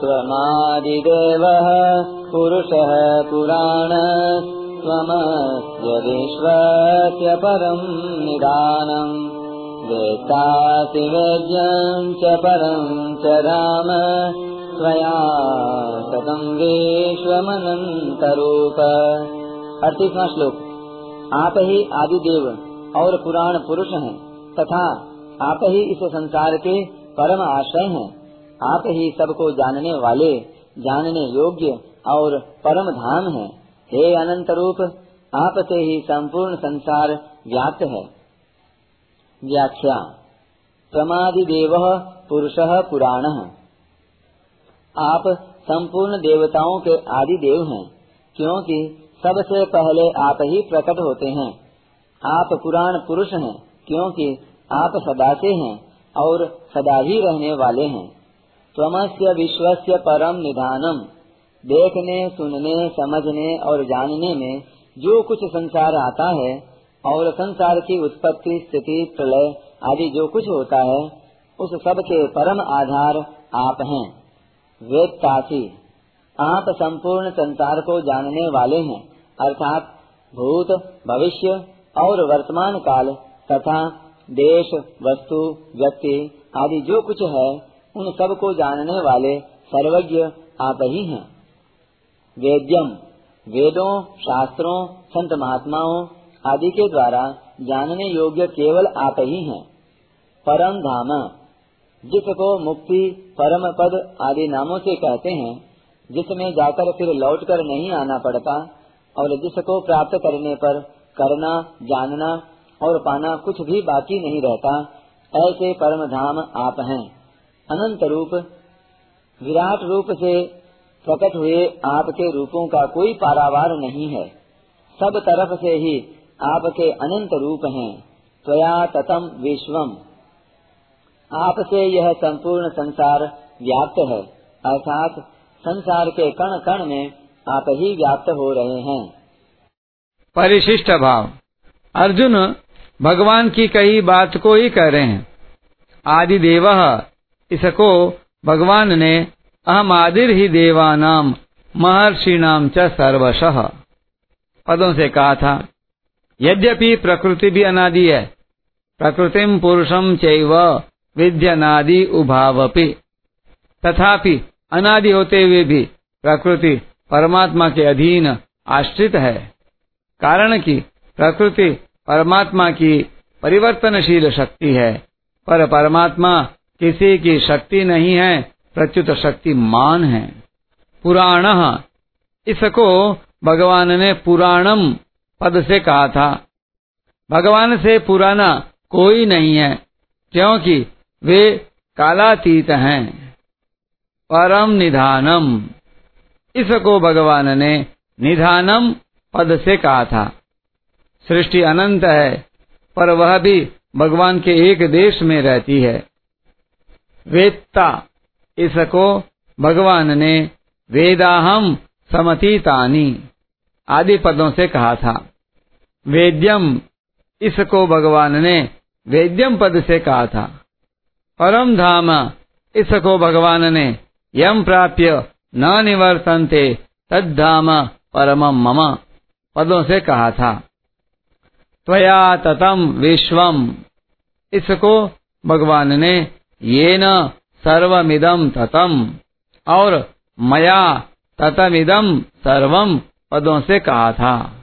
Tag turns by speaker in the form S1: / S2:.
S1: त्वमादिदेवः पुरुषः पुराण त्वमस्य विश्वस्य परम् निदानम् वेत्तासि वेद्यम् च परम् च राम। त्वया सतम् विश्वमनन्तरूप। अड़तीसवां श्लोक। आप ही आदिदेव और पुराण पुरुष हैं तथा आप ही इस संसार के परम आश्रय हैं आप ही सबको जानने वाले, जानने योग्य और परम धाम है। हे अनंत रूप आप से ही संपूर्ण संसार व्याप्त है। व्याख्या। प्रमादि देव पुरुष पुराण। आप संपूर्ण देवताओं के आदि देव हैं, क्योंकि सबसे पहले आप ही प्रकट होते हैं। आप पुराण पुरुष हैं, क्योंकि आप सदा से हैं और सदा ही रहने वाले हैं। त्वमस्य विश्वस्य परम निधानम देखने, सुनने, समझने और जानने में जो कुछ संसार आता है और संसार की उत्पत्ति, स्थिति, प्रलय आदि जो कुछ होता है, उस सब के परम आधार आप हैं। वेदतासी आप संपूर्ण संसार को जानने वाले हैं, अर्थात भूत, भविष्य और वर्तमान काल तथा देश, वस्तु, व्यक्ति आदि जो कुछ है उन सबको जानने वाले सर्वज्ञ आप ही हैं। वेद्यम, वेदों, शास्त्रों, संत महात्माओं आदि के द्वारा जानने योग्य केवल आप ही हैं। परम धाम, जिसको मुक्ति, परम पद आदि नामों से कहते हैं, जिसमें जाकर फिर लौट कर नहीं आना पड़ता और जिसको प्राप्त करने पर करना, जानना और पाना कुछ भी बाकी नहीं रहता, ऐसे परम धाम आप हैं। अनंत रूप, विराट रूप से प्रकट हुए आपके रूपों का कोई पारावार नहीं है। सब तरफ़ से ही आपके अनंत रूप हैं। त्वया ततम विश्वम। आपसे यह संपूर्ण संसार व्याप्त है। अर्थात संसार के कण कण में आप ही व्याप्त हो रहे हैं।
S2: परिशिष्ट भाव। अर्जुन भगवान की कही बात को ही कह रहे हैं। आदि देव इसको भगवान ने अहम आदिर ही देवानाम महर्षि नाम च सर्वश। पदों से कहा था, यद्यपि प्रकृति भी अनादि है प्रकृतिम पुरुषम चैव विद्यनादि उभावपि। तथापि अनादि होते हुए भी प्रकृति परमात्मा के अधीन आश्रित है। कारण कि प्रकृति परमात्मा की परिवर्तनशील शक्ति है, पर परमात्मा किसी की शक्ति नहीं है प्रच्युत शक्ति मान है। पुराण, इसको भगवान ने पुराणम पद से कहा था। भगवान से पुराना कोई नहीं है, क्योंकि वे कालातीत हैं। परम निधानम, इसको भगवान ने निधानम पद से कहा था। सृष्टि अनंत है, पर वह भी भगवान के एक देश में रहती है। वेत्ता। इसको भगवान ने वेदाहम समतीतानी आदि पदों से कहा था। वेद्यम, इसको भगवान ने वेद्यम पद से कहा था। परम धाम, इसको भगवान ने यम प्राप्य न निवर्तनते, तद्धाम परम मम पदों से कहा था। त्वया ततम विश्वम। इसको भगवान ने ये न सर्वमिदम ततम। और मया ततमिदम सर्वम पदों से कहा था।